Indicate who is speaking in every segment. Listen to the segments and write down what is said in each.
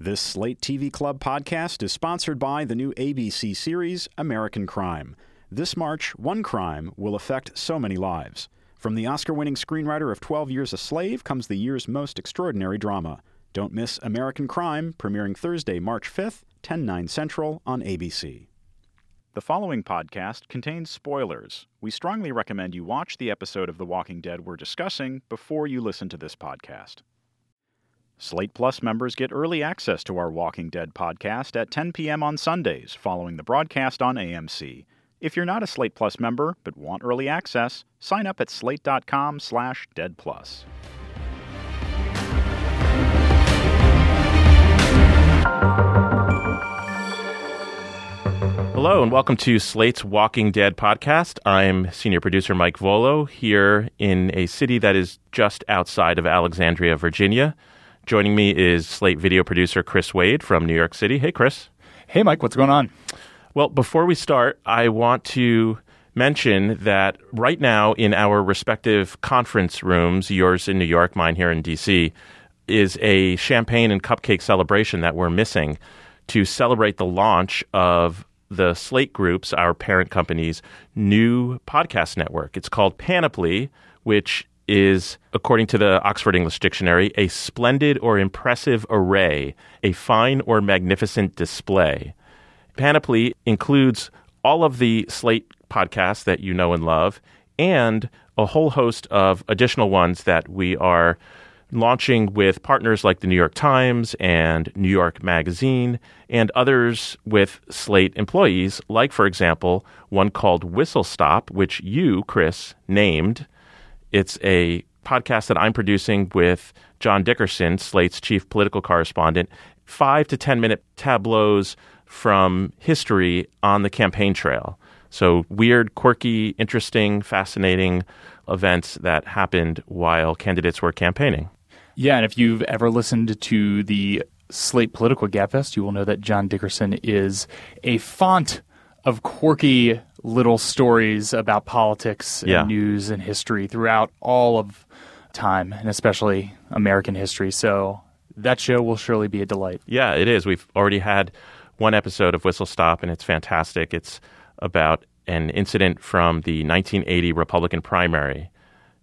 Speaker 1: This Slate TV Club podcast is sponsored by the new ABC series, American Crime. This March, one crime will affect so many lives. From the Oscar winning screenwriter of 12 Years a Slave comes the year's most extraordinary drama. Don't miss American Crime, premiering Thursday, March 5th, 10 9 Central on ABC. The following podcast contains spoilers. We strongly recommend you watch the episode of The Walking Dead we're discussing before you listen to this podcast. Slate Plus members get early access to our Walking Dead podcast at 10 p.m. on Sundays following the broadcast on AMC. If you're not a Slate Plus member but want early access, sign up at slate.com slash deadplus.
Speaker 2: Hello and welcome to Slate's Walking Dead podcast. I'm senior producer Mike Vuolo here in a city that is just outside of Alexandria, Virginia. Joining me is Slate video producer Chris Wade from New York City. Hey, Chris.
Speaker 3: Hey, Mike, what's going on?
Speaker 2: Well, before we start, I want to mention that right now in our respective conference rooms, yours in New York, mine here in DC, is a champagne and cupcake celebration that we're missing to celebrate the launch of the Slate Group's, our parent company's new podcast network. It's called Panoply, which is, according to the Oxford English Dictionary, a splendid or impressive array, a fine or magnificent display. Panoply includes all of the Slate podcasts that you know and love, and a whole host of additional ones that we are launching with partners like the New York Times and New York Magazine, and others with Slate employees, like, for example, one called Whistle Stop, which you, Chris, named it's a podcast that I'm producing with John Dickerson, Slate's chief political correspondent. Five to 10 minute tableaus from history on the campaign trail. So, weird, quirky, interesting, fascinating events that happened while candidates were campaigning.
Speaker 3: Yeah, and if you've ever listened to the Slate Political Gabfest, you will know that John Dickerson is a font of quirky little stories about politics and
Speaker 2: Yeah.
Speaker 3: news and history throughout all of time, and especially American history. So that show will surely be a delight.
Speaker 2: Yeah, it is. We've already had one episode of Whistle Stop, and it's fantastic. It's about an incident from the 1980 Republican primary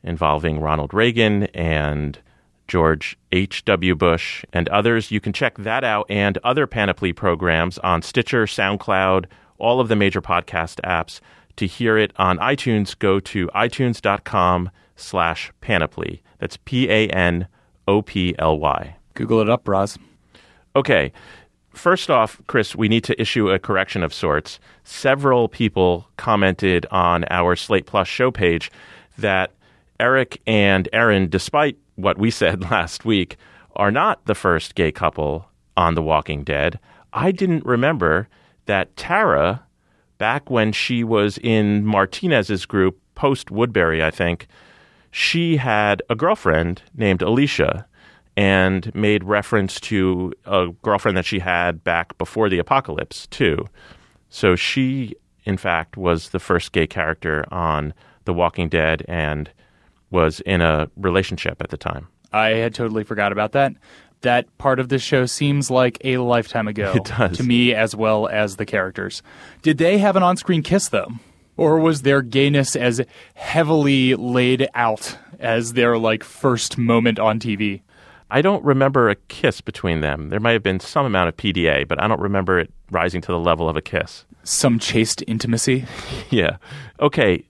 Speaker 2: involving Ronald Reagan and George H.W. Bush and others. You can check that out and other Panoply programs on Stitcher, SoundCloud, all of the major podcast apps. To hear it on iTunes, go to itunes.com slash panoply. That's P A N O P L Y.
Speaker 3: Google it up, Roz.
Speaker 2: Okay. First off, Chris, we need to issue a correction of sorts. Several people commented on our Slate Plus show page that Eric and Aaron, despite what we said last week, are not the first gay couple on The Walking Dead. I didn't remember that Tara, back when she was in Martinez's group, post Woodbury, I think, she had a girlfriend named Alicia and made reference to a girlfriend that she had back before the apocalypse, too. So she, in fact, was the first gay character on The Walking Dead and was in a relationship at the time.
Speaker 3: I had totally forgot about that. That part of the show seems like a lifetime ago
Speaker 2: It does.
Speaker 3: to me as well as the characters. Did they have an on screen kiss though? Or was their gayness as heavily laid out as their like first moment on TV?
Speaker 2: I don't remember a kiss between them. There might have been some amount of PDA, but I don't remember it rising to the level of a kiss.
Speaker 3: Some chaste intimacy?
Speaker 2: Yeah. Okay.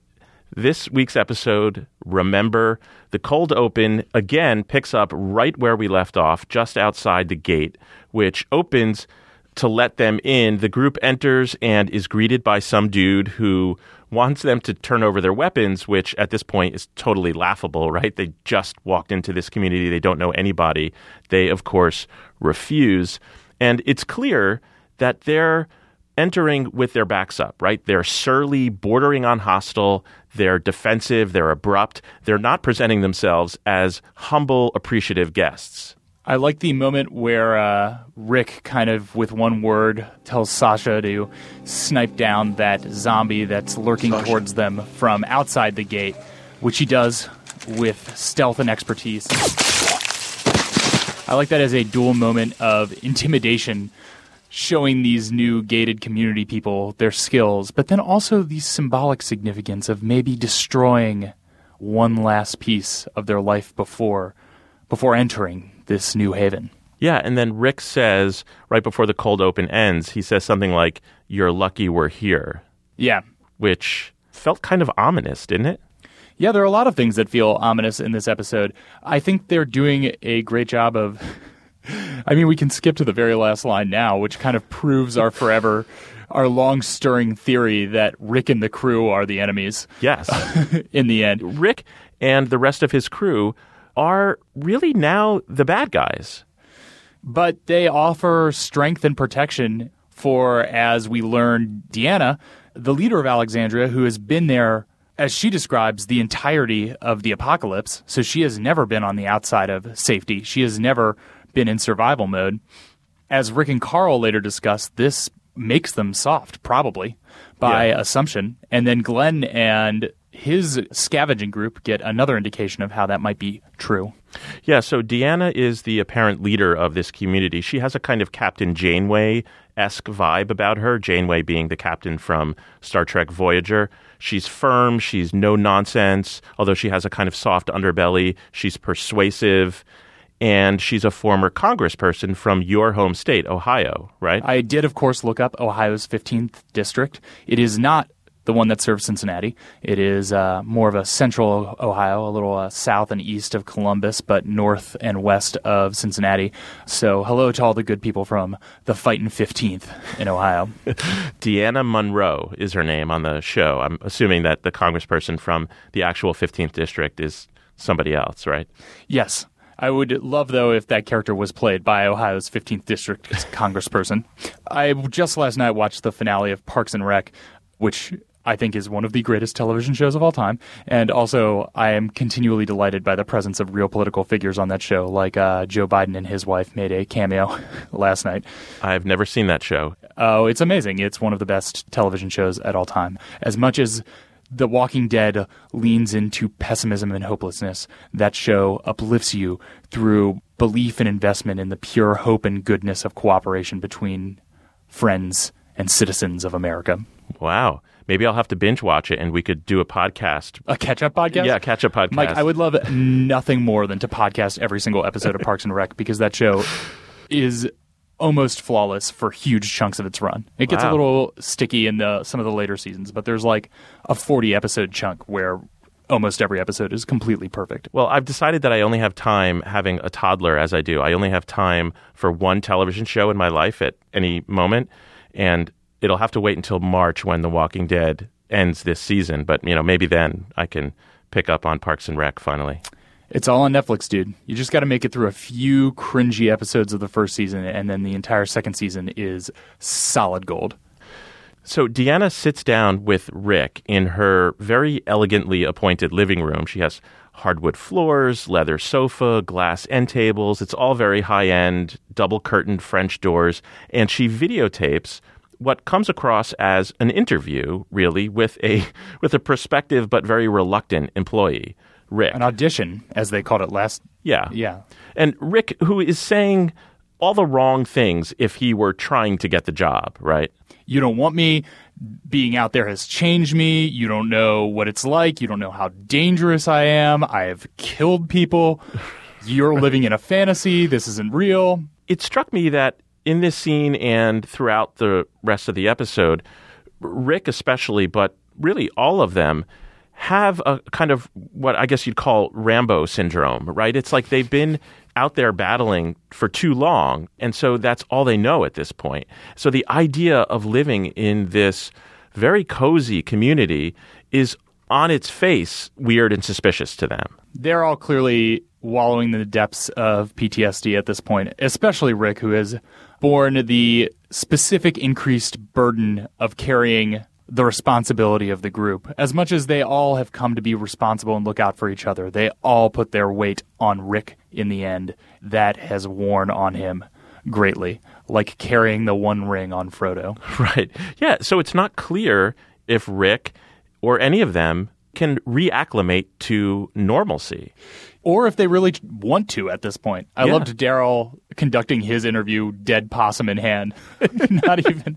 Speaker 2: This week's episode, remember, the cold open again picks up right where we left off, just outside the gate, which opens to let them in. The group enters and is greeted by some dude who wants them to turn over their weapons, which at this point is totally laughable, right? They just walked into this community, they don't know anybody. They, of course, refuse. And it's clear that they're entering with their backs up, right? They're surly, bordering on hostile, they're defensive, they're abrupt, they're not presenting themselves as humble, appreciative guests.
Speaker 3: I like the moment where uh, Rick kind of, with one word, tells Sasha to snipe down that zombie that's lurking towards them from outside the gate, which he does with stealth and expertise. I like that as a dual moment of intimidation, showing these new gated community people their skills, but then also the symbolic significance of maybe destroying one last piece of their life before before entering this new haven.
Speaker 2: Yeah, and then Rick says right before the cold open ends, he says something like, "You're lucky we're here,"
Speaker 3: Yeah.
Speaker 2: which felt kind of ominous, didn't it?
Speaker 3: Yeah, there are a lot of things that feel ominous in this episode. I think they're doing a great job of. I mean, we can skip to the very last line now, which kind of proves our forever, our long stirring theory that Rick and the crew are the enemies
Speaker 2: Yes.
Speaker 3: in the end.
Speaker 2: Rick and the rest of his crew are really now the bad guys.
Speaker 3: But they offer strength and protection for, as we learn, Deanna, the leader of Alexandria, who has been there, as she describes, the entirety of the apocalypse. So she has never been on the outside of safety. She has never been in survival mode. As Rick and Carl later discuss, this makes them soft, probably by
Speaker 2: Yeah.
Speaker 3: assumption. And then Glenn and his scavenging group get another indication of how that might be true.
Speaker 2: Yeah, so Deanna is the apparent leader of this community. She has a kind of Captain Janeway esque vibe about her, Janeway being the captain from Star Trek Voyager. She's firm, she's no nonsense, although she has a kind of soft underbelly. She's persuasive, and she's a former congressperson from your home state, Ohio, right?
Speaker 3: I did, of course, look up Ohio's 15th district. It is not the one that serves Cincinnati. It is uh, more of a central Ohio, a little uh, south and east of Columbus, but north and west of Cincinnati. So, hello to all the good people from the fightin' 15th in Ohio.
Speaker 2: Deanna Monroe is her name on the show. I'm assuming that the congressperson from the actual 15th district is somebody else, right?
Speaker 3: yes. I would love, though, if that character was played by Ohio's 15th District congressperson. I just last night watched the finale of Parks and Rec, which I think is one of the greatest television shows of all time. And also, I am continually delighted by the presence of real political figures on that show, like uh, Joe Biden and his wife made a cameo last night.
Speaker 2: I've never seen that show.
Speaker 3: Oh, it's amazing. It's one of the best television shows at all time. As much as The Walking Dead leans into pessimism and hopelessness, that show uplifts you through belief and investment in the pure hope and goodness of cooperation between friends and citizens of America.
Speaker 2: Wow. Maybe I'll have to binge watch it and we could do a podcast.
Speaker 3: A catch up podcast?
Speaker 2: Yeah, catch up podcast.
Speaker 3: Mike, I would love nothing more than to podcast every single episode of Parks and Rec because that show is almost flawless for huge chunks of its run. It gets a little sticky in the some of the later seasons, but there's like a 40 episode chunk where almost every episode is completely perfect.
Speaker 2: Well, I've decided that I only have time having a toddler as I do. I only have time for one television show in my life at any moment, and it'll have to wait until March when The Walking Dead ends this season. But you know, maybe then I can pick up on Parks and Rec finally.
Speaker 3: It's all on Netflix, dude. You just got to make it through a few cringy episodes of the first season, and then the entire second season is solid gold.
Speaker 2: So Deanna sits down with Rick in her very elegantly appointed living room. She has hardwood floors, leather sofa, glass end tables. It's all very high end, double curtained French doors, and she videotapes what comes across as an interview, really, with a with a prospective but very reluctant employee, Rick.
Speaker 3: An audition, as they called it last.
Speaker 2: yeah.
Speaker 3: Yeah.
Speaker 2: And Rick, who is saying all the wrong things if he were trying to get the job, right?
Speaker 3: You don't want me. Being out there has changed me. You don't know what it's like. You don't know how dangerous I am. I have killed people. You're living in a fantasy. This isn't real.
Speaker 2: it struck me that in this scene and throughout the rest of the episode, Rick especially, but really all of them, have a kind of what I guess you'd call Rambo syndrome, right? It's like they've been out there battling for too long, and so that's all they know at this point. So the idea of living in this very cozy community is on its face weird and suspicious to them.
Speaker 3: They're all clearly wallowing in the depths of PTSD at this point, especially Rick, who has borne the specific increased burden of carrying the responsibility of the group. As much as they all have come to be responsible and look out for each other, they all put their weight on Rick in the end. That has worn on him greatly, like carrying the one ring on Frodo.
Speaker 2: Right. Yeah. So it's not clear if Rick or any of them can reacclimate to normalcy.
Speaker 3: Or if they really want to at this point. I
Speaker 2: Yeah.
Speaker 3: loved Daryl conducting his interview, dead possum in hand, not even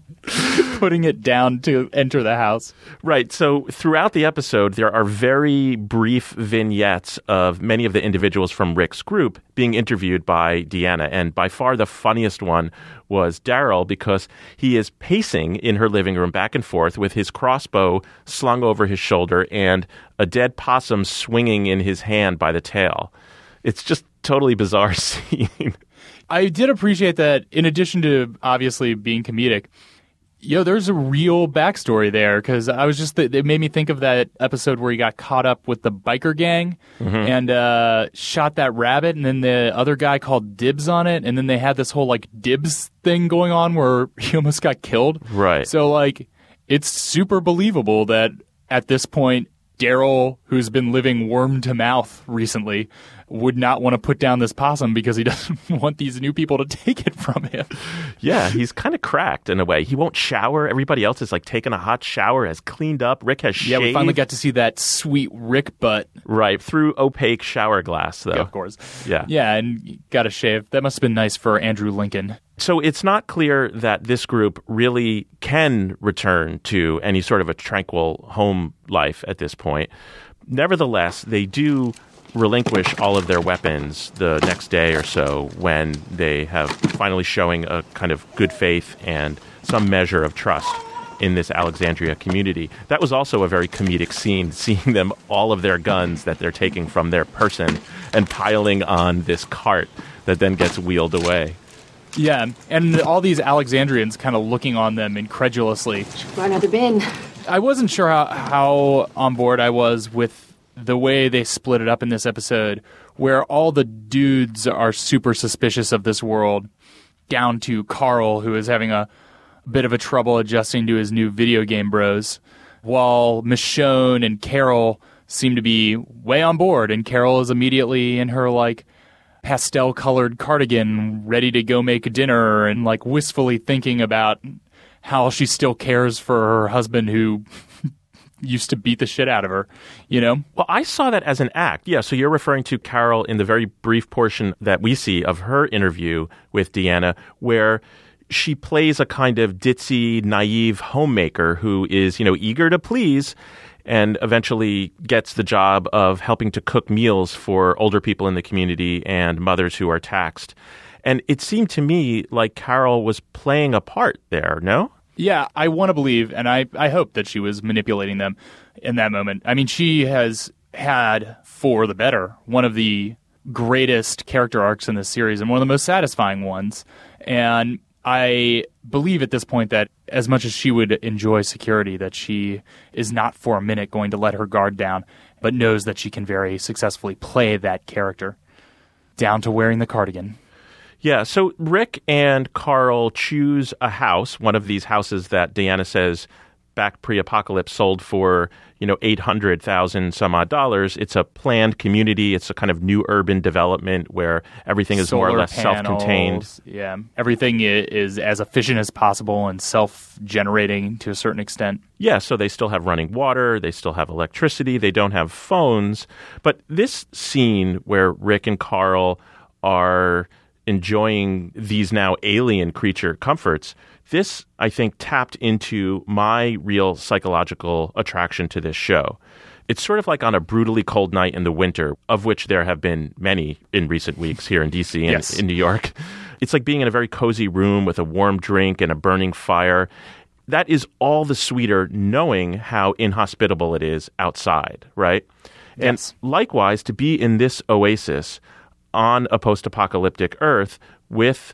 Speaker 3: putting it down to enter the house.
Speaker 2: Right. So throughout the episode, there are very brief vignettes of many of the individuals from Rick's group being interviewed by Deanna. And by far the funniest one was Daryl because he is pacing in her living room back and forth with his crossbow slung over his shoulder and a dead possum swinging in his hand by the tail. It's just totally bizarre scene.
Speaker 3: I did appreciate that in addition to obviously being comedic, yo, there's a real backstory there because I was just, it made me think of that episode where he got caught up with the biker gang and uh, shot that rabbit, and then the other guy called dibs on it, and then they had this whole like dibs thing going on where he almost got killed.
Speaker 2: Right.
Speaker 3: So, like, it's super believable that at this point, Daryl, who's been living worm to mouth recently, would not want to put down this possum because he doesn't want these new people to take it from him.
Speaker 2: Yeah, he's kind of cracked in a way. He won't shower. Everybody else is like taking a hot shower, has cleaned up. Rick has shaved.
Speaker 3: Yeah, we finally got to see that sweet Rick butt,
Speaker 2: right through opaque shower glass, though.
Speaker 3: of course.
Speaker 2: Yeah.
Speaker 3: Yeah, and got a shave. That must have been nice for Andrew Lincoln.
Speaker 2: So it's not clear that this group really can return to any sort of a tranquil home life at this point. Nevertheless, they do relinquish all of their weapons the next day or so when they have finally showing a kind of good faith and some measure of trust in this Alexandria community. That was also a very comedic scene, seeing them all of their guns that they're taking from their person and piling on this cart that then gets wheeled away.
Speaker 3: Yeah, and all these Alexandrians kind of looking on them incredulously.
Speaker 4: For another bin.
Speaker 3: I wasn't sure how, how on board I was with the way they split it up in this episode, where all the dudes are super suspicious of this world, down to Carl, who is having a bit of a trouble adjusting to his new video game bros, while Michonne and Carol seem to be way on board, and Carol is immediately in her like pastel colored cardigan ready to go make dinner and like wistfully thinking about how she still cares for her husband who used to beat the shit out of her, you know?
Speaker 2: Well, I saw that as an act. Yeah, so you're referring to Carol in the very brief portion that we see of her interview with Deanna, where she plays a kind of ditzy, naive homemaker who is, you know, eager to please and eventually gets the job of helping to cook meals for older people in the community and mothers who are taxed. And it seemed to me like Carol was playing a part there, no?
Speaker 3: Yeah, I want to believe, and I, I hope that she was manipulating them in that moment. I mean, she has had, for the better, one of the greatest character arcs in this series and one of the most satisfying ones. And I believe at this point that as much as she would enjoy security, that she is not for a minute going to let her guard down, but knows that she can very successfully play that character down to wearing the cardigan.
Speaker 2: Yeah, so Rick and Carl choose a house, one of these houses that Deanna says back pre-apocalypse sold for, you know, 800,000 some odd dollars. It's a planned community. It's a kind of new urban development where everything is more or
Speaker 3: Solar
Speaker 2: less self-contained.
Speaker 3: Yeah, everything is as efficient as possible and self-generating to a certain extent.
Speaker 2: Yeah, so they still have running water, they still have electricity, they don't have phones. But this scene where Rick and Carl are enjoying these now alien creature comforts, this, I think, tapped into my real psychological attraction to this show. It's sort of like on a brutally cold night in the winter, of which there have been many in recent weeks here in DC and
Speaker 3: Yes.
Speaker 2: in New York. It's like being in a very cozy room with a warm drink and a burning fire. That is all the sweeter knowing how inhospitable it is outside, right?
Speaker 3: Yes.
Speaker 2: And likewise, to be in this oasis on a post apocalyptic Earth with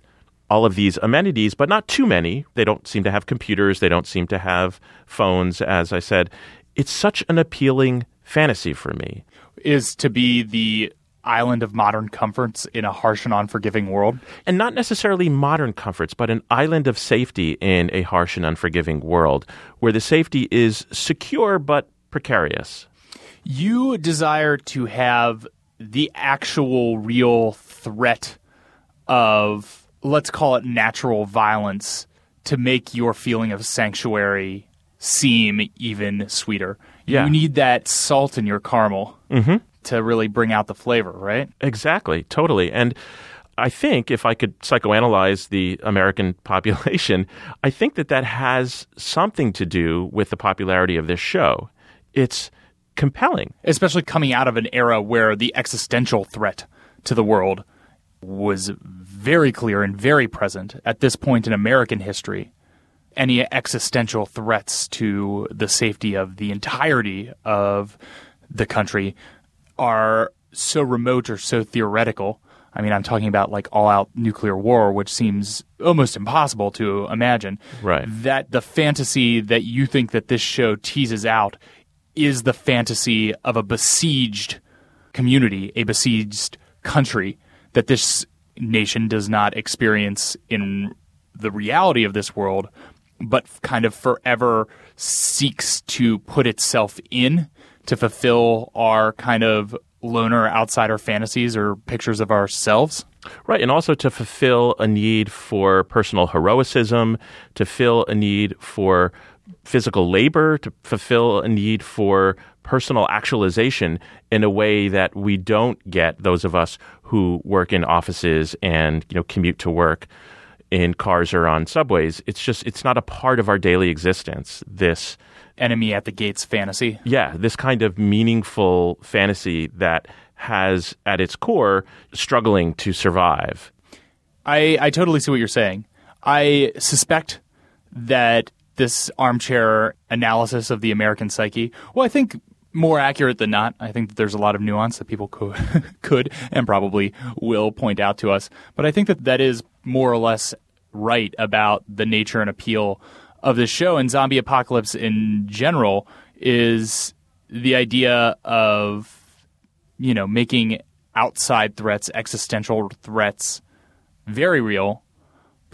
Speaker 2: all of these amenities, but not too many. They don't seem to have computers, they don't seem to have phones, as I said. It's such an appealing fantasy for me.
Speaker 3: Is to be the island of modern comforts in a harsh and unforgiving world.
Speaker 2: And not necessarily modern comforts, but an island of safety in a harsh and unforgiving world where the safety is secure but precarious.
Speaker 3: You desire to have the actual real threat of, let's call it natural violence, to make your feeling of sanctuary seem even sweeter.
Speaker 2: Yeah.
Speaker 3: You need that salt in your caramel. Mm-hmm. to really bring out the flavor, right?
Speaker 2: Exactly, totally. And I think if I could psychoanalyze the American population, I think that that has something to do with the popularity of this show. It's compelling.
Speaker 3: Especially coming out of an era where the existential threat to the world was very clear and very present at this point in American history. Any existential threats to the safety of the entirety of the country are so remote or so theoretical. I mean, I'm talking about like all out nuclear war, which seems almost impossible to imagine.
Speaker 2: Right.
Speaker 3: That the fantasy that you think that this show teases out is the fantasy of a besieged community, a besieged country that this nation does not experience in the reality of this world, but kind of forever seeks to put itself in to fulfill our kind of loner outsider fantasies or pictures of ourselves.
Speaker 2: Right, and also to fulfill a need for personal heroicism, to fill a need for physical labor, to fulfill a need for personal actualization in a way that we don't get those of us who work in offices and you know commute to work in cars or on subways. It's just it's not a part of our daily existence. This
Speaker 3: enemy at the gates fantasy.
Speaker 2: Yeah, this kind of meaningful fantasy that has at its core struggling to survive.
Speaker 3: I, I totally see what you're saying. I suspect that this armchair analysis of the American psyche, well, I think more accurate than not. I think that there's a lot of nuance that people could, could and probably will point out to us. But I think that that is more or less right about the nature and appeal of this show and zombie apocalypse in general is the idea of you know making outside threats, existential threats, very real.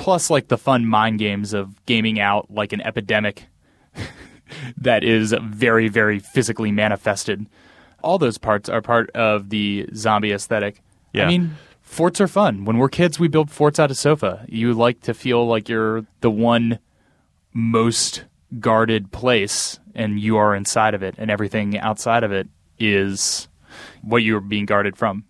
Speaker 3: Plus, like the fun mind games of gaming out like an epidemic that is very, very physically manifested. All those parts are part of the zombie aesthetic.
Speaker 2: Yeah.
Speaker 3: I mean, forts are fun. When we're kids, we build forts out of sofa. You like to feel like you're the one most guarded place and you are inside of it, and everything outside of it is what you're being guarded from.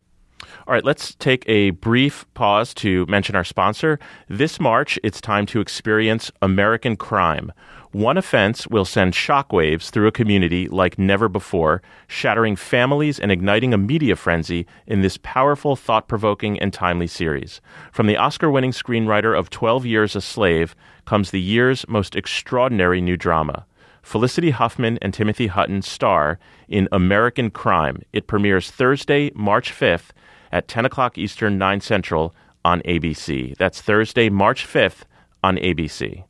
Speaker 2: All right, let's take a brief pause to mention our sponsor. This March, it's time to experience American crime. One offense will send shockwaves through a community like never before, shattering families and igniting a media frenzy in this powerful, thought provoking, and timely series. From the Oscar winning screenwriter of 12 Years a Slave comes the year's most extraordinary new drama. Felicity Huffman and Timothy Hutton star in American Crime. It premieres Thursday, March 5th at 10 o'clock Eastern, 9 Central on ABC. That's Thursday, March 5th on ABC.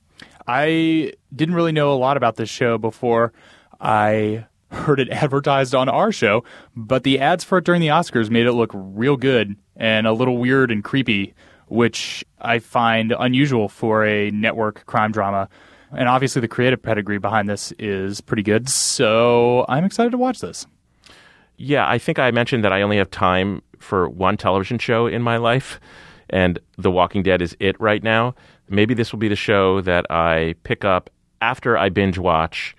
Speaker 3: I didn't really know a lot about this show before I heard it advertised on our show, but the ads for it during the Oscars made it look real good and a little weird and creepy, which I find unusual for a network crime drama. And obviously, the creative pedigree behind this is pretty good, so I'm excited to watch this.
Speaker 2: Yeah, I think I mentioned that I only have time for one television show in my life, and The Walking Dead is it right now. Maybe this will be the show that I pick up after I binge watch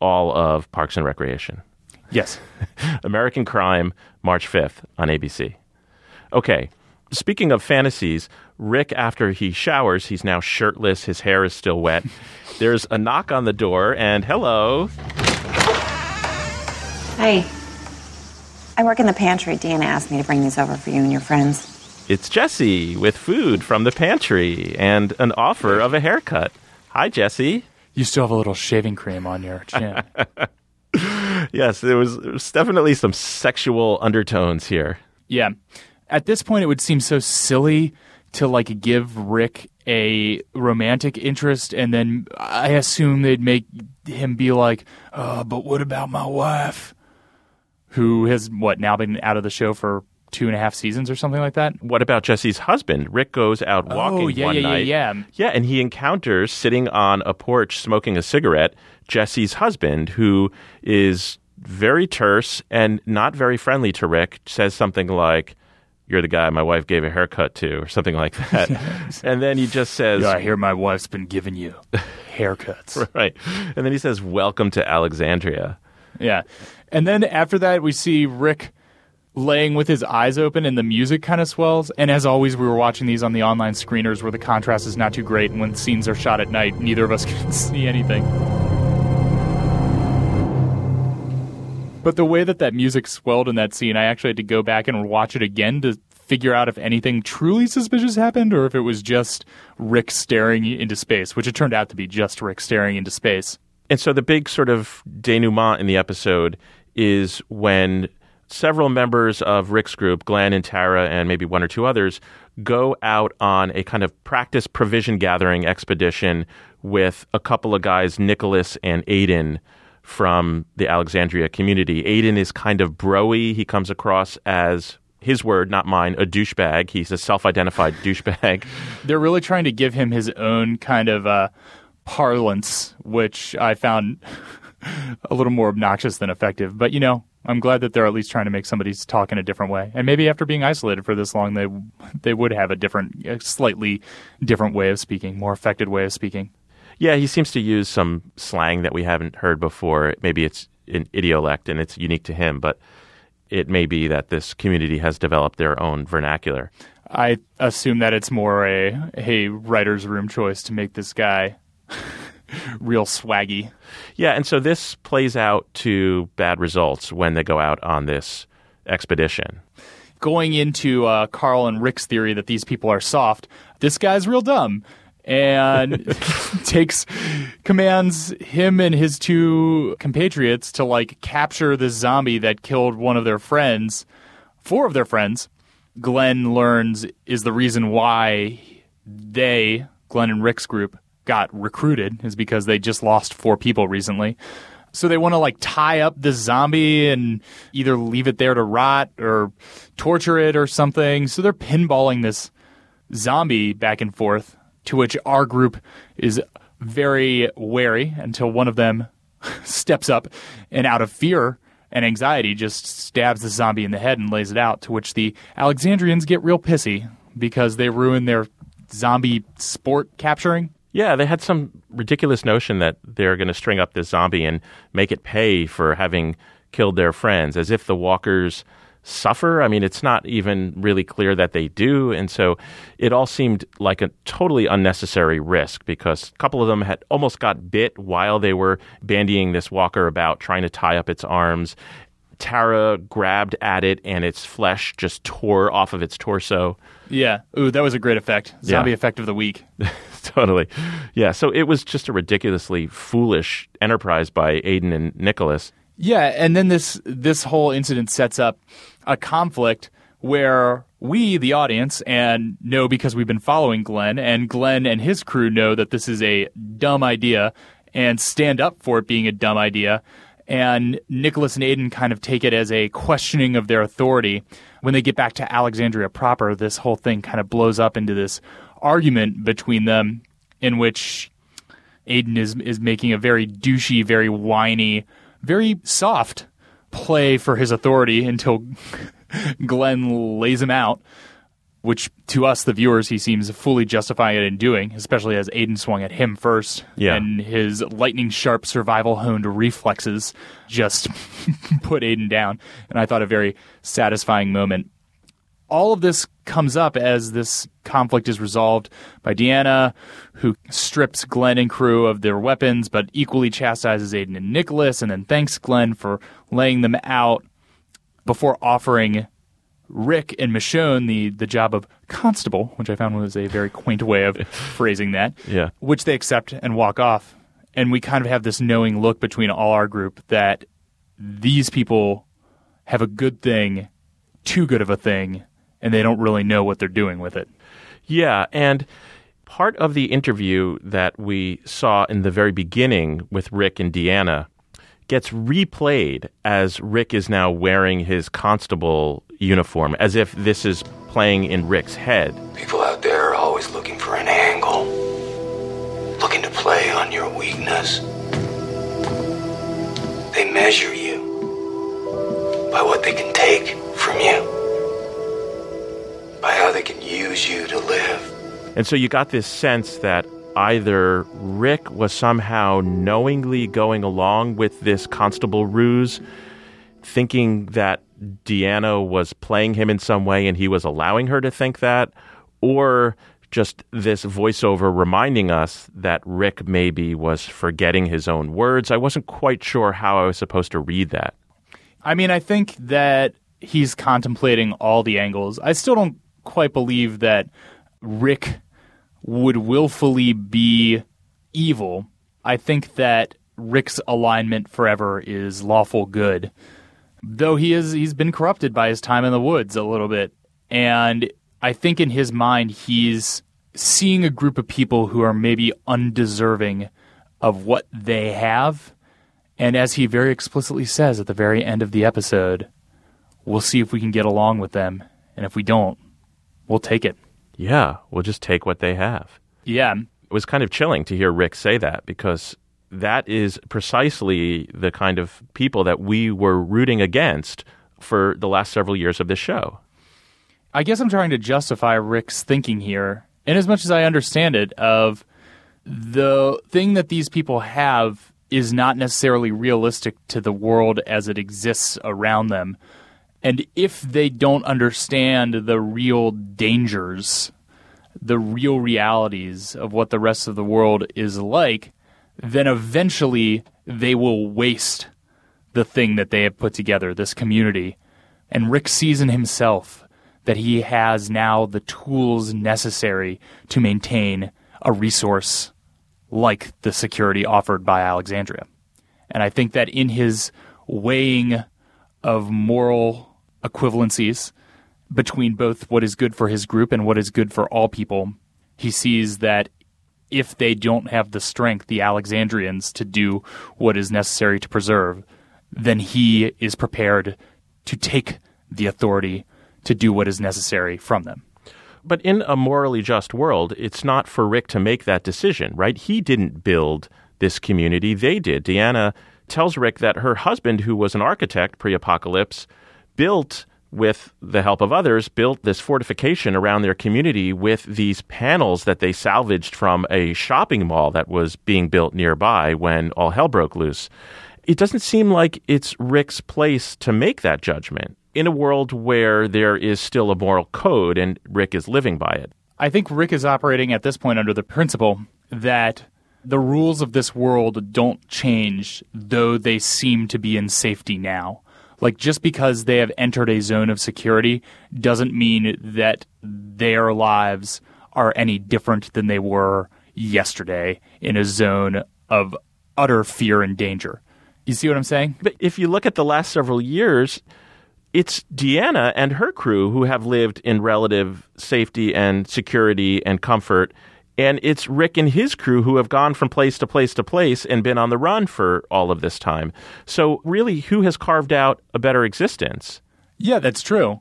Speaker 2: all of Parks and Recreation.
Speaker 3: Yes.
Speaker 2: American Crime, March 5th on ABC. Okay, speaking of fantasies, Rick, after he showers, he's now shirtless, his hair is still wet. There's a knock on the door, and hello.
Speaker 4: Hey. I work in the pantry. Deanna asked me to bring these over for you and your friends.
Speaker 2: It's Jesse with food from the pantry and an offer of a haircut. Hi, Jesse.
Speaker 3: You still have a little shaving cream on your chin.
Speaker 2: yes, there was, there was definitely some sexual undertones here.
Speaker 3: Yeah. At this point, it would seem so silly to like give Rick a romantic interest, and then I assume they'd make him be like, "Oh, but what about my wife?" Who has what now been out of the show for two and a half seasons or something like that.
Speaker 2: What about Jesse's husband? Rick goes out oh, walking
Speaker 3: oh, yeah,
Speaker 2: one
Speaker 3: yeah,
Speaker 2: night.
Speaker 3: Yeah, yeah,
Speaker 2: yeah. and he encounters sitting on a porch smoking a cigarette Jesse's husband, who is very terse and not very friendly to Rick. Says something like, "You're the guy my wife gave a haircut to," or something like that. and then he just says,
Speaker 3: yeah, "I hear my wife's been giving you haircuts."
Speaker 2: right. And then he says, "Welcome to Alexandria."
Speaker 3: Yeah. And then after that, we see Rick laying with his eyes open and the music kind of swells. And as always, we were watching these on the online screeners where the contrast is not too great. And when scenes are shot at night, neither of us can see anything. But the way that that music swelled in that scene, I actually had to go back and watch it again to figure out if anything truly suspicious happened or if it was just Rick staring into space, which it turned out to be just Rick staring into space.
Speaker 2: And so the big sort of denouement in the episode is when several members of Rick's group, Glenn and Tara, and maybe one or two others, go out on a kind of practice provision gathering expedition with a couple of guys, Nicholas and Aiden from the Alexandria community. Aiden is kind of broy. He comes across as his word, not mine, a douchebag. He's a self-identified douchebag.
Speaker 3: They're really trying to give him his own kind of uh, parlance, which I found a little more obnoxious than effective. But you know, I'm glad that they're at least trying to make somebody talk in a different way. And maybe after being isolated for this long, they they would have a different, a slightly different way of speaking, more affected way of speaking.
Speaker 2: Yeah, he seems to use some slang that we haven't heard before. Maybe it's an idiolect and it's unique to him, but it may be that this community has developed their own vernacular.
Speaker 3: I assume that it's more a a writer's room choice to make this guy real swaggy.
Speaker 2: Yeah, and so this plays out to bad results when they go out on this expedition.
Speaker 3: Going into uh, Carl and Rick's theory that these people are soft, this guy's real dumb and takes commands him and his two compatriots to like capture this zombie that killed one of their friends, four of their friends. Glenn learns is the reason why they, Glenn and Rick's group, got recruited is because they just lost four people recently. So they want to like tie up this zombie and either leave it there to rot or torture it or something. So they're pinballing this zombie back and forth to which our group is very wary until one of them steps up and out of fear and anxiety just stabs the zombie in the head and lays it out to which the alexandrians get real pissy because they ruin their zombie sport capturing
Speaker 2: Yeah, they had some ridiculous notion that they're going to string up this zombie and make it pay for having killed their friends, as if the walkers suffer. I mean, it's not even really clear that they do. And so it all seemed like a totally unnecessary risk because a couple of them had almost got bit while they were bandying this walker about, trying to tie up its arms. Tara grabbed at it and its flesh just tore off of its torso.
Speaker 3: yeah ooh that was a great effect zombie
Speaker 2: Yeah.
Speaker 3: effect of the week
Speaker 2: totally. Yeah. So it was just a ridiculously foolish enterprise by Aiden and Nicholas.
Speaker 3: Yeah, and then this this whole incident sets up a conflict where we, the audience, and know because we've been following Glenn, and Glenn and his crew know that this is a dumb idea and stand up for it being a dumb idea. And Nicholas and Aiden kind of take it as a questioning of their authority. When they get back to Alexandria proper, this whole thing kind of blows up into this argument between them in which Aiden is is making a very douchey, very whiny, very soft play for his authority until Glenn lays him out, which to us, the viewers, he seems fully justified in doing, especially as Aiden swung at him first.
Speaker 2: Yeah.
Speaker 3: And his lightning sharp survival honed reflexes just put Aiden down. And I thought a very satisfying moment all of this comes up as this conflict is resolved by Deanna, who strips Glenn and crew of their weapons, but equally chastises Aiden and Nicholas, and then thanks Glenn for laying them out before offering Rick and Michonne the, the job of constable, which I found was a very quaint way of phrasing that,
Speaker 2: Yeah.
Speaker 3: which they accept and walk off. And we kind of have this knowing look between all our group that these people have a good thing, too good of a thing, and they don't really know what they're doing with it.
Speaker 2: Yeah, and part of the interview that we saw in the very beginning with Rick and Deanna gets replayed as Rick is now wearing his constable uniform, as if this is playing in Rick's head.
Speaker 5: People out there are always looking for an angle, looking to play on your weakness. They measure you by what they can take from you, by they can use you to live.
Speaker 2: And so you got this sense that either Rick was somehow knowingly going along with this constable ruse, thinking that Deanna was playing him in some way and he was allowing her to think that, or just this voiceover reminding us that Rick maybe was forgetting his own words. I wasn't quite sure how I was supposed to read that.
Speaker 3: I mean, I think that he's contemplating all the angles. I still don't quite believe that Rick would willfully be evil. I think that Rick's alignment forever is lawful good. Though he is he's been corrupted by his time in the woods a little bit. And I think in his mind he's seeing a group of people who are maybe undeserving of what they have. And as he very explicitly says at the very end of the episode, we'll see if we can get along with them. And if we don't, we'll take it.
Speaker 2: Yeah, we'll just take what they have.
Speaker 3: Yeah.
Speaker 2: It was kind of chilling to hear Rick say that because that is precisely the kind of people that we were rooting against for the last several years of this show.
Speaker 3: I guess I'm trying to justify Rick's thinking here, in as much as I understand it, of the thing that these people have is not necessarily realistic to the world as it exists around them. And if they don't understand the real dangers, the real realities of what the rest of the world is like, then eventually they will waste the thing that they have put together, this community. And Rick sees in himself that he has now the tools necessary to maintain a resource like the security offered by Alexandria. And I think that in his weighing of moral equivalencies between both what is good for his group and what is good for all people. He sees that if they don't have the strength, the Alexandrians, to do what is necessary to preserve, then he is prepared to take the authority to do what is necessary from them.
Speaker 2: But in a morally just world, it's not for Rick to make that decision, right? He didn't build this community, they did. Deanna tells Rick that her husband, who was an architect pre apocalypse, built with the help of others, built this fortification around their community with these panels that they salvaged from a shopping mall that was being built nearby when all hell broke loose. It doesn't seem like it's Rick's place to make that judgment in a world where there is still a moral code and Rick is living by it.
Speaker 3: I think Rick is operating at this point under the principle that the rules of this world don't change, though they seem to be in safety now. Like just because they have entered a zone of security doesn't mean that their lives are any different than they were yesterday in a zone of utter fear and danger. You see what I'm saying?
Speaker 2: But if you look at the last several years, it's Deanna and her crew who have lived in relative safety and security and comfort and it's Rick and his crew who have gone from place to place to place and been on the run for all of this time. So, really, who has carved out a better existence?
Speaker 3: Yeah, that's true.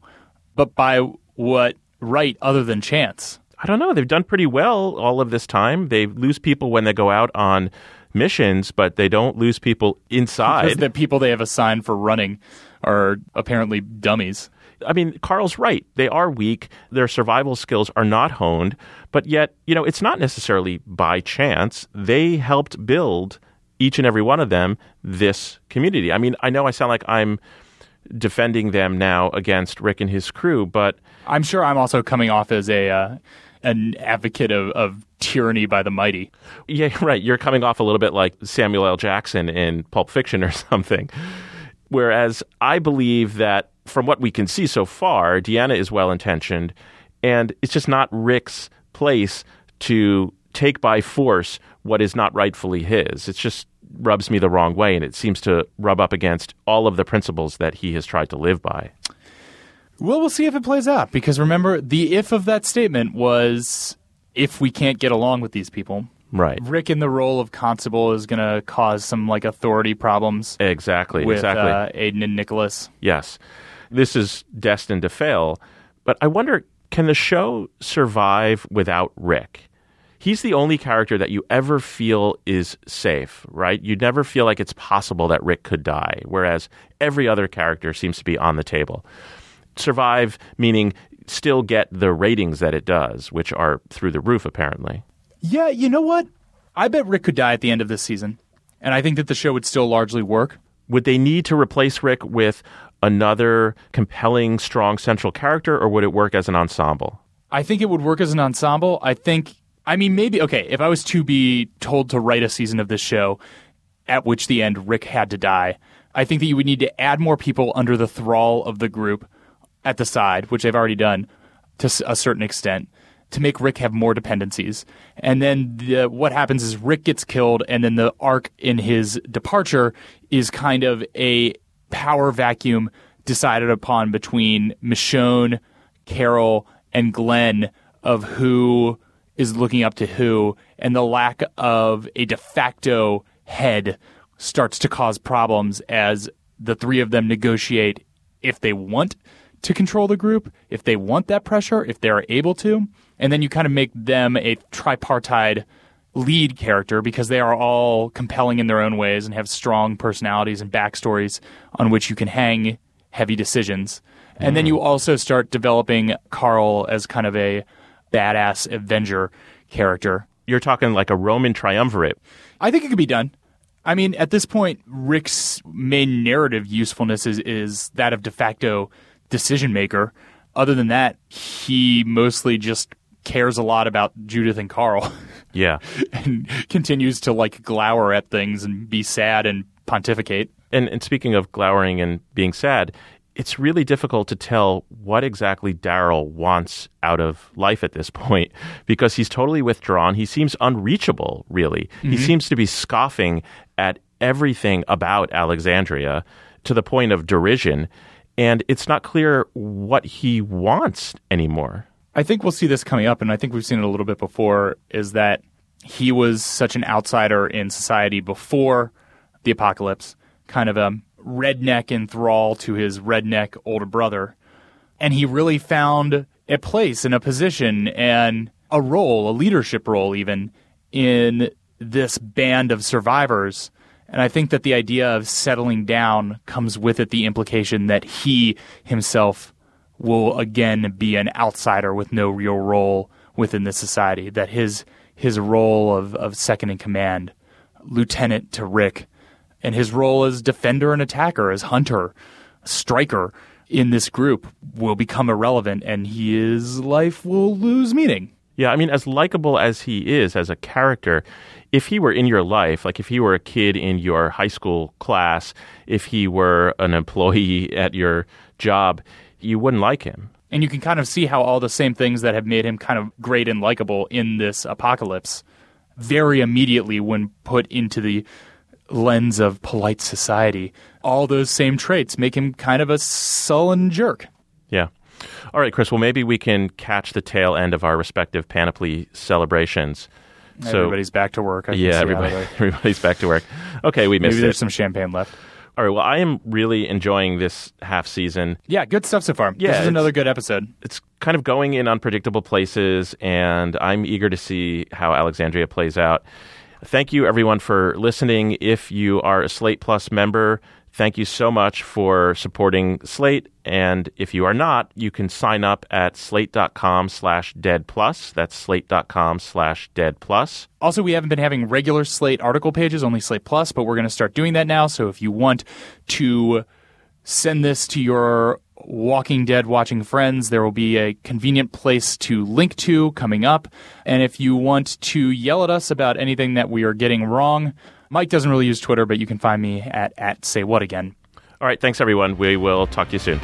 Speaker 3: But by what right other than chance?
Speaker 2: I don't know. They've done pretty well all of this time. They lose people when they go out on missions, but they don't lose people inside.
Speaker 3: Because the people they have assigned for running are apparently dummies.
Speaker 2: I mean, Carl's right. They are weak. Their survival skills are not honed. But yet, you know, it's not necessarily by chance. They helped build each and every one of them this community. I mean, I know I sound like I'm defending them now against Rick and his crew, but
Speaker 3: I'm sure I'm also coming off as a uh, an advocate of, of tyranny by the mighty.
Speaker 2: Yeah, right. You're coming off a little bit like Samuel L. Jackson in Pulp Fiction or something. Whereas I believe that from what we can see so far, Deanna is well intentioned, and it's just not Rick's place to take by force what is not rightfully his. It just rubs me the wrong way, and it seems to rub up against all of the principles that he has tried to live by.
Speaker 3: Well, we'll see if it plays out, because remember, the if of that statement was if we can't get along with these people.
Speaker 2: Right.
Speaker 3: Rick in the role of constable is going to cause some like authority problems.
Speaker 2: Exactly.
Speaker 3: With
Speaker 2: exactly.
Speaker 3: Uh, Aiden and Nicholas.
Speaker 2: Yes. This is destined to fail. But I wonder can the show survive without Rick? He's the only character that you ever feel is safe, right? You never feel like it's possible that Rick could die, whereas every other character seems to be on the table. Survive meaning still get the ratings that it does, which are through the roof, apparently.
Speaker 3: Yeah, you know what? I bet Rick could die at the end of this season. And I think that the show would still largely work.
Speaker 2: Would they need to replace Rick with another compelling, strong central character, or would it work as an ensemble?
Speaker 3: I think it would work as an ensemble. I think, I mean, maybe, okay, if I was to be told to write a season of this show at which the end Rick had to die, I think that you would need to add more people under the thrall of the group at the side, which they've already done to a certain extent, to make Rick have more dependencies. And then the, what happens is Rick gets killed, and then the arc in his departure is kind of a power vacuum decided upon between Michonne, Carol, and Glenn of who is looking up to who, and the lack of a de facto head starts to cause problems as the three of them negotiate if they want to control the group, if they want that pressure, if they're able to. And then you kind of make them a tripartite lead character because they are all compelling in their own ways and have strong personalities and backstories on which you can hang heavy decisions. And then mm. you also start developing Carl as kind of a badass Avenger character.
Speaker 2: You're talking like a Roman triumvirate.
Speaker 3: I think it could be done. I mean, at this point, Rick's main narrative usefulness is, is that of de facto decision maker. Other than that, he mostly just cares a lot about Judith and Carl.
Speaker 2: Yeah.
Speaker 3: and continues to like glower at things and be sad and pontificate.
Speaker 2: And, and speaking of glowering and being sad, it's really difficult to tell what exactly Daryl wants out of life at this point because he's totally withdrawn. He seems unreachable, really. Mm-hmm. He seems to be scoffing at everything about Alexandria to the point of derision. And it's not clear what he wants anymore.
Speaker 3: I think we'll see this coming up, and I think we've seen it a little bit before, is that he was such an outsider in society before the apocalypse, kind of a redneck in thrall to his redneck older brother. And he really found a place and a position and a role, a leadership role even, in this band of survivors. And I think that the idea of settling down comes with it the implication that he himself will again be an outsider with no real role within the society. That his his role of, of second in command, lieutenant to Rick, and his role as defender and attacker, as hunter, striker in this group will become irrelevant, and his life will lose meaning.
Speaker 2: Yeah, I mean, as likable as he is as a character, if he were in your life, like if he were a kid in your high school class, if he were an employee at your job, you wouldn't like him.
Speaker 3: And you can kind of see how all the same things that have made him kind of great and likable in this apocalypse very immediately when put into the lens of polite society, all those same traits make him kind of a sullen jerk.
Speaker 2: Yeah. All right, Chris. Well, maybe we can catch the tail end of our respective panoply celebrations.
Speaker 3: So, everybody's back to work.
Speaker 2: yeah, everybody, everybody's back to work. Okay, we missed it.
Speaker 3: Maybe there's
Speaker 2: it.
Speaker 3: some champagne left.
Speaker 2: All right. Well, I am really enjoying this half season.
Speaker 3: Yeah, good stuff so far.
Speaker 2: Yeah,
Speaker 3: this is another good episode.
Speaker 2: It's kind of going in unpredictable places, and I'm eager to see how Alexandria plays out. Thank you, everyone, for listening. If you are a Slate Plus member, thank you so much for supporting Slate. And if you are not, you can sign up at slate.com slash dead plus. That's slate.com slash dead plus.
Speaker 3: Also, we haven't been having regular Slate article pages, only Slate Plus, but we're going to start doing that now. So if you want to send this to your Walking Dead watching friends, there will be a convenient place to link to coming up. And if you want to yell at us about anything that we are getting wrong, Mike doesn't really use Twitter, but you can find me at, at Say What Again.
Speaker 2: All right. Thanks, everyone. We will talk to you soon.